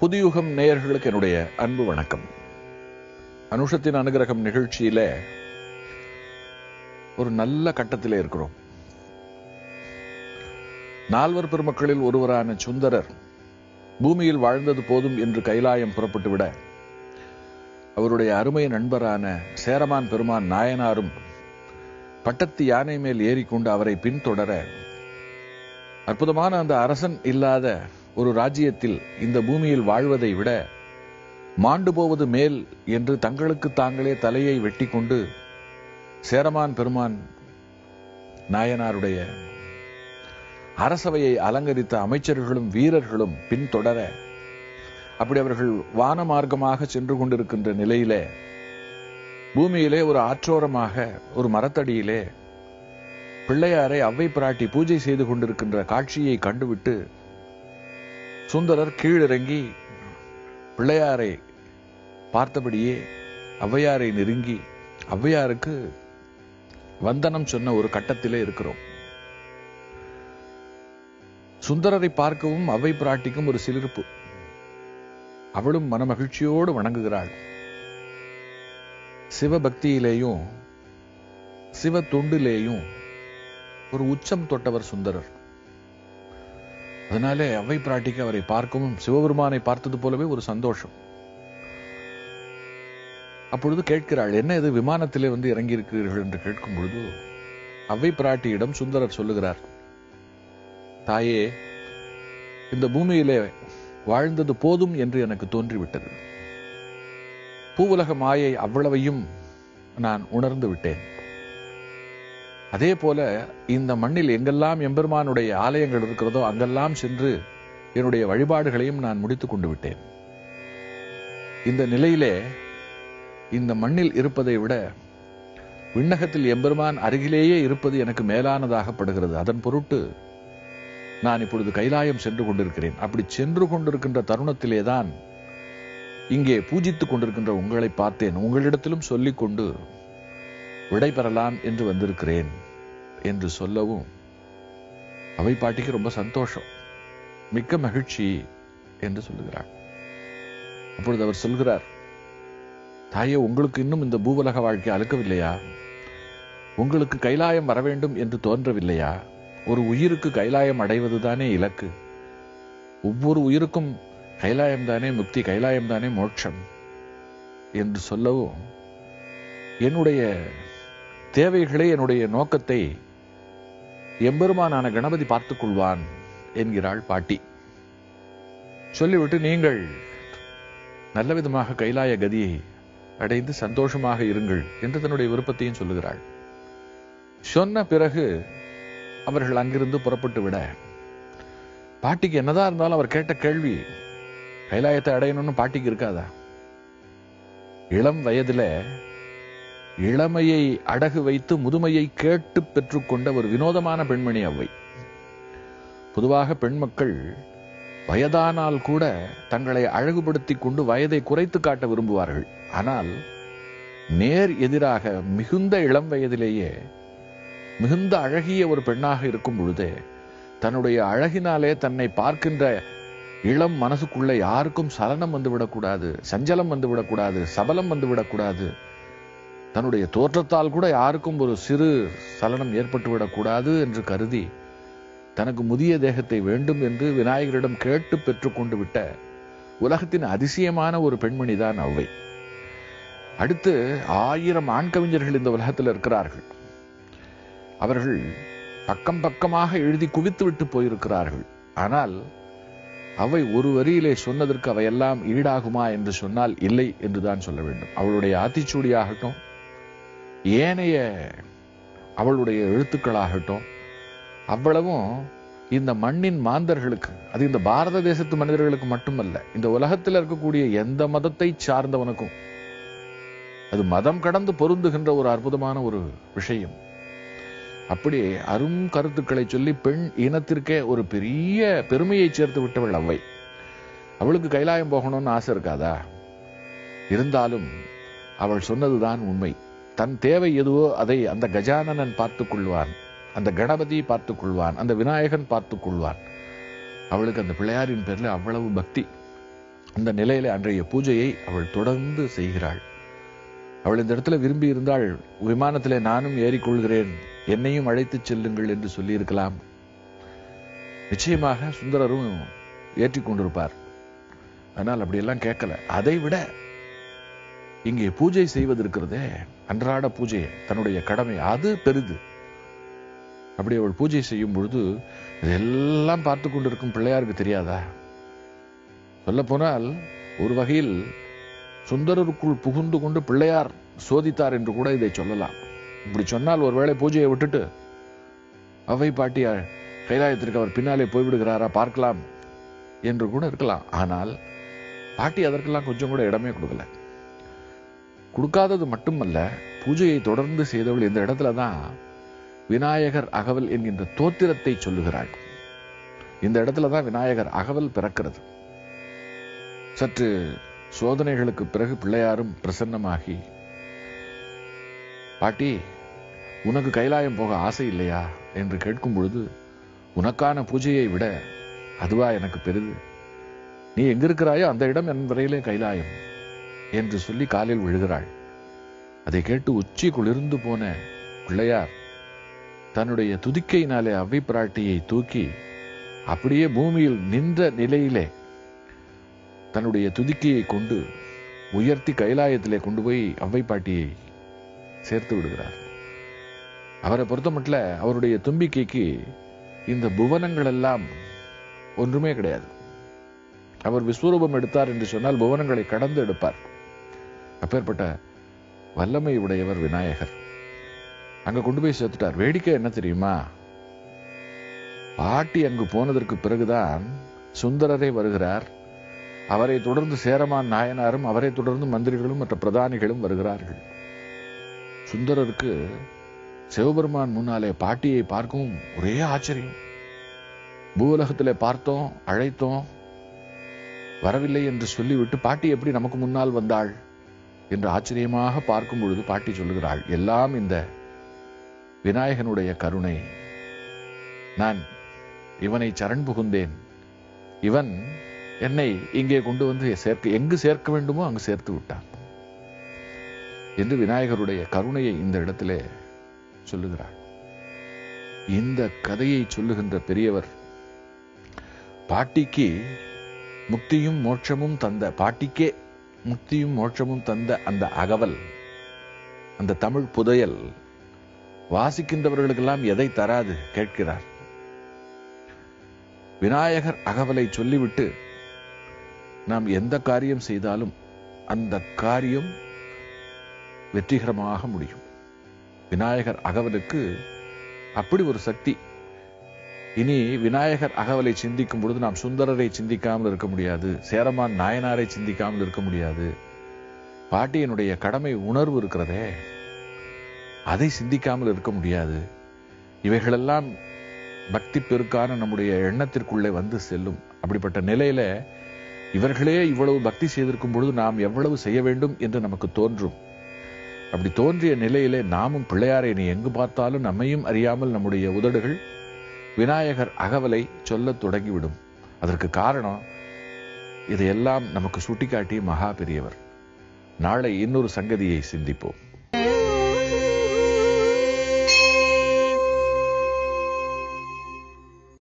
புதியுகம் நேயர்களுக்கு என்னுடைய அன்பு வணக்கம். அனுஷத்தின் அனுகிரகம் நிகழ்ச்சியில ஒரு நல்ல கட்டத்தில் இருக்கிறோம். நால்வர் பெருமக்களில் ஒருவரான சுந்தரர் பூமியில் வாழ்ந்தது போதும் என்று கைலாயம் புறப்பட்டுவிட அவருடைய அருமை நண்பரான சேரமான் பெருமான் நாயனாரும் பட்டத்து யானை மேல் ஏறிக்கொண்டு அவரை பின்தொடர அற்புதமான அந்த அரசன் இல்லாத ஒரு ராஜ்யத்தில் இந்த பூமியில் வாழ்வதை விட மாண்டு போவது மேல் என்று தங்களுக்கு தாங்களே தலையை வெட்டி கொண்டு சேரமான் பெருமான் நாயனாருடைய அரசவையை அலங்கரித்த அமைச்சர்களும் வீரர்களும் பின்தொடர அப்படி அவர்கள் வான மார்க்கமாக சென்று கொண்டிருக்கின்ற நிலையிலே பூமியிலே ஒரு ஆற்றோரமாக ஒரு மரத்தடியிலே பிள்ளையாரை அவ்வை பிராட்டி பூஜை செய்து கொண்டிருக்கின்ற காட்சியை கண்டுவிட்டு சுந்தரர் கீழிறங்கி பிள்ளையாரை பார்த்தபடியே ஔவையாரை நெருங்கி ஔவையாருக்கு வந்தனம் சொன்ன ஒரு கட்டத்திலே இருக்கிறோம். சுந்தரரை பார்க்கவும் அவை பிராட்டிக்கும் ஒரு சிலிர்ப்பு. அவளும் மனமகிழ்ச்சியோடு வணங்குகிறாள். சிவபக்தியிலேயும் சிவ தொண்டிலேயும் ஒரு உச்சம் தொட்டவர் சுந்தரர். அதனாலே அவை பிராட்டிக்கு அவரை பார்க்கவும் சிவபெருமானை பார்த்தது போலவே ஒரு சந்தோஷம். அப்பொழுது கேட்கிறாள் என்ன இது விமானத்திலே வந்து இறங்கி இருக்கிறீர்கள் என்று கேட்கும் பொழுது அவை பிராட்டியிடம் சுந்தரர் சொல்லுகிறார் தாயே இந்த பூமியிலே வாழ்ந்தது போதும் என்று எனக்கு தோன்றிவிட்டது. பூவுலக மாயை அவ்வளவையும் நான் உணர்ந்து விட்டேன். அதே போல இந்த மண்ணில் எங்கெல்லாம் எம்பெருமானுடைய ஆலயங்கள் இருக்கிறதோ அங்கெல்லாம் சென்று என்னுடைய வழிபாடுகளையும் நான் முடித்துக் கொண்டு விட்டேன். இந்த நிலையிலே இந்த மண்ணில் இருப்பதை விட விண்ணகத்தில் எம்பெருமான் அருகிலேயே இருப்பது எனக்கு மேலானதாகப்படுகிறது அதன் பொருட்டு நான் இப்பொழுது கைலாயம் சென்று கொண்டிருக்கிறேன். அப்படி சென்று கொண்டிருக்கின்ற தருணத்திலே தான் இங்கே பூஜித்துக் கொண்டிருக்கின்ற உங்களை பார்த்தேன். உங்களிடத்திலும் சொல்லிக் விடைபெறலாம் விடை பெறலாம் என்று வந்திருக்கிறேன் என்று சொல்லவும் அவை பாட்டிக்கு ரொம்ப சந்தோஷம் மிக்க மகிழ்ச்சி என்று சொல்லுகிறார் அப்பொழுது அவர் சொல்கிறார் தாயே உங்களுக்கு இன்னும் இந்த பூவலக வாழ்க்கை அழுக்கவில்லையா? உங்களுக்கு கைலாயம் வர வேண்டும் என்று தோன்றவில்லையா? ஒரு உயிருக்கு கைலாயம் அடைவதுதானே இலக்கு. ஒவ்வொரு உயிருக்கும் கைலாயம் தானே முக்தி கைலாயம் தானே மோட்சம் என்று சொல்லவும் என்னுடைய தேவைகளே என்னுடைய நோக்கத்தை எம்பெருமானான கணபதி பார்த்துக் கொள்வான் என்கிறாள் பாட்டி. சொல்லிவிட்டு நீங்கள் நல்ல விதமாக கைலாய கதியை அடைந்து சந்தோஷமாக இருங்கள் என்று தன்னுடைய விருப்பத்தையும் சொல்லுகிறாள். சொன்ன பிறகு அவர்கள் அங்கிருந்து புறப்பட்டு விட பாட்டிக்கு என்னதான் இருந்தாலும் அவர் கேட்ட கேள்வி கைலாயத்தை அடையணும்னு பாட்டிக்கு இருக்காதா? இளம் வயதுல இளமையை அடகு வைத்து முதுமையை கேட்டு பெற்றுக்கொண்ட ஒரு வினோதமான பெண்மணி அவை பொதுவாக பெண் மக்கள் வயதானால் கூட தங்களை அழகுபடுத்தி கொண்டு வயதை குறைத்து காட்ட விரும்புவார்கள். ஆனால் நேர் எதிராக மிகுந்த இளம் வயதிலேயே மிகுந்த அழகிய ஒரு பெண்ணாக இருக்கும் பொழுதே தன்னுடைய அழகினாலே தன்னை பார்க்கின்ற இளம் மனசுக்குள்ள யாருக்கும் சலனம் வந்து விடக்கூடாது சஞ்சலம் வந்து விடக்கூடாது சபலம் வந்து விடக்கூடாது தன்னுடைய தோற்றத்தால் கூட யாருக்கும் ஒரு சிறு சலனம் ஏற்பட்டுவிடக்கூடாது என்று கருதி தனக்கு முதிய தேகத்தை வேண்டும் என்று விநாயகரிடம் கேட்டு பெற்றுக்கொண்டு விட்ட உலகத்தின் அதிசயமான ஒரு பெண்மணிதான் அவ்வை. அடுத்து ஆயிரம் ஆண் கவிஞர்கள் இந்த உலகத்தில் இருக்கிறார்கள். அவர்கள் பக்கம் பக்கமாக எழுதி குவித்து விட்டு போயிருக்கிறார்கள். ஆனால் அவை ஒரு வரியிலே சொன்னதற்கு அவையெல்லாம் ஈடாகுமா என்று சொன்னால் இல்லை என்றுதான் சொல்ல வேண்டும். அவளுடைய ஆத்திச்சூடியாகட்டும் ஏனைய அவளுடைய எழுத்துக்களாகட்டும் அவ்வளவும் இந்த மண்ணின் மாந்தர்களுக்கு அது இந்த பாரத தேசத்து மனிதர்களுக்கு மட்டுமல்ல இந்த உலகத்தில் இருக்கக்கூடிய எந்த மதத்தை சார்ந்தவனுக்கும் அது மதம் கடந்து பொருந்துகின்ற ஒரு அற்புதமான ஒரு விஷயம். அப்படி அரும் கருத்துக்களை சொல்லி பெண் இனத்திற்கே ஒரு பெரிய பெருமையை சேர்த்து விட்டவள் அவ்வை. அவளுக்கு கைலாயம் போகணும்னு ஆசை இருக்காதா? இருந்தாலும் அவள் சொன்னதுதான் உண்மை. தன் தேவை எதுவோ அதை அந்த கஜானனன் பார்த்துக் கொள்வான் அந்த கணபதி பார்த்துக் கொள்வான் அந்த விநாயகன் பார்த்துக் கொள்வான் அவளுக்கு அந்த பிள்ளையாரின் பேர்ல அவ்வளவு பக்தி. அந்த நிலையில அன்றைய பூஜையை அவள் தொடர்ந்து செய்கிறாள். அவள் இந்த இடத்துல விரும்பி இருந்தால் விமானத்திலே நானும் ஏறிக்கொள்கிறேன் என்னையும் அழைத்துச் செல்லுங்கள் என்று சொல்லியிருக்கலாம். நிச்சயமாக சுந்தரரும் ஏற்றிக் கொண்டிருப்பார் ஆனால் அப்படியெல்லாம் கேட்கல. அதை விட இங்கே பூஜை செய்வது இருக்கிறதே அன்றாட பூஜை தன்னுடைய கடமை. அது பெரிது. அப்படி அவள் பூஜை செய்யும் பொழுது இதெல்லாம் பார்த்து கொண்டிருக்கும் பிள்ளையாருக்கு தெரியாதா? சொல்ல போனால் ஒரு வகையில் சுந்தரருக்குள் புகுந்து கொண்டு பிள்ளையார் சோதித்தார் என்று கூட இதை சொல்லலாம். இப்படி சொன்னால் ஒருவேளை பூஜையை விட்டுட்டு அவை பாட்டியார் கைலாயத்திற்கு அவர் பின்னாலே போய்விடுகிறாரா பார்க்கலாம் என்று கூட இருக்கலாம். ஆனால் பாட்டி அதற்கெல்லாம் கொஞ்சம் கூட இடமே கொடுக்கல. கொடுக்காதது மட்டுமல்ல பூஜையை தொடர்ந்து செய்தவள் இந்த இடத்துல தான் விநாயகர் அகவல் என்கின்ற தோத்திரத்தை சொல்லுகிறாள். இந்த இடத்துல தான் விநாயகர் அகவல் பிறக்கிறது. சற்று சோதனைகளுக்கு பிறகு பிள்ளையாரும் பிரசன்னமாகி பாட்டி உனக்கு கைலாயம் போக ஆசை இல்லையா? என்று கேட்கும் பொழுது உனக்கான பூஜையை விட அதுவா எனக்கு பெரிது. நீ எங்கிருக்கிறாயோ அந்த இடம் என் வரையிலே கைலாயம். என்று சொல்லி காலில் விழுகிறாள். அதை கேட்டு உச்சி குளிர்ந்து போன பிள்ளையார் தன்னுடைய துதிக்கையினாலே அவ்வை பிராட்டியை தூக்கி அப்படியே பூமியில் நின்ற நிலையிலே தன்னுடைய துதிக்கையை கொண்டு உயர்த்தி கைலாயத்திலே கொண்டு போய் அவ்வை பாட்டியை சேர்த்து விடுகிறார். அவரை பொறுத்த மட்டும் அவருடைய தும்பிக்கைக்கு இந்த புவனங்கள் எல்லாம் ஒன்றுமே கிடையாது. அவர் விஸ்வரூபம் எடுத்தார் என்று சொன்னால் புவனங்களை கடந்து எடுப்பார். அப்பேற்பட்ட வல்லமை உடையவர் விநாயகர். அங்க கொண்டு போய் சேர்த்துட்டார். வேடிக்கை என்ன தெரியுமா? பாட்டி அங்கு போனதற்கு பிறகுதான் சுந்தரரே வருகிறார். அவரை தொடர்ந்து சேரமான் நாயனாரும் அவரை தொடர்ந்து மந்திரிகளும் மற்ற பிரதானிகளும் வருகிறார்கள். சுந்தரருக்கு சிவபெருமான் முன்னாலே பாட்டியை பார்க்கவும் ஒரே ஆச்சரியம். பூலகத்திலே பார்த்தோம் அழைத்தோம் வரவில்லை என்று சொல்லிவிட்டு பாட்டி எப்படி நமக்கு முன்னால் வந்தாள்? என்று ஆச்சரியமாக பார்க்கும் பொழுது பாட்டி சொல்லுகிறாள் எல்லாம் இந்த விநாயகனுடைய கருணை. நான் இவனை சரண் புகுந்தேன். இவன் என்னை இங்கே கொண்டு வந்து சேர்க்க எங்கு சேர்க்க வேண்டுமோ அங்கு சேர்த்து விட்டான். என்று விநாயகருடைய கருணையை இந்த இடத்திலே சொல்லுகிறார் இந்த கதையை சொல்லுகின்ற பெரியவர் பாட்டிக்கு முக்தியும் மோட்சமும் தந்த பாட்டிக்கே முக்தியும் மோட்சமும் தந்த அந்த அகவல் அந்த தமிழ் புதையல் வாசிக்கின்றவர்களுக்கெல்லாம் எதை தராது கேட்கிறார். விநாயகர் அகவலை சொல்லிவிட்டு நாம் எந்த காரியம் செய்தாலும் அந்த காரியம் வெற்றிகரமாக முடியும். விநாயகர் அகவலுக்கு அப்படி ஒரு சக்தி இனி விநாயகர் அகவலை சிந்திக்கும் பொழுது நாம் சுந்தரரை சிந்திக்காமல் இருக்க முடியாது சேரமான் நாயனாரை சிந்திக்காமல் இருக்க முடியாது. பாட்டியனுடைய கடமை உணர்வு இருக்கிறதே அதை சிந்திக்காமல் இருக்க முடியாது. இவைகளெல்லாம் பக்தி பெருக்கான நம்முடைய எண்ணத்திற்குள்ளே வந்து செல்லும். அப்படிப்பட்ட நிலையில இவர்களே இவ்வளவு பக்தி செய்திருக்கும் பொழுது நாம் எவ்வளவு செய்ய வேண்டும் என்று நமக்கு தோன்றும். அப்படி தோன்றிய நிலையிலே நாமும் பிள்ளையாரை நீ எங்கு பார்த்தாலும் நம்மையும் அறியாமல் நம்முடைய உதடுகள் விநாயகர் அகவலை சொல்லத் தொடங்கிவிடும். அதற்கு காரணம் இதையெல்லாம் நமக்கு சுட்டிக்காட்டிய மகா பெரியவர். நாளை இன்னொரு சங்கதியை சிந்திப்போம்.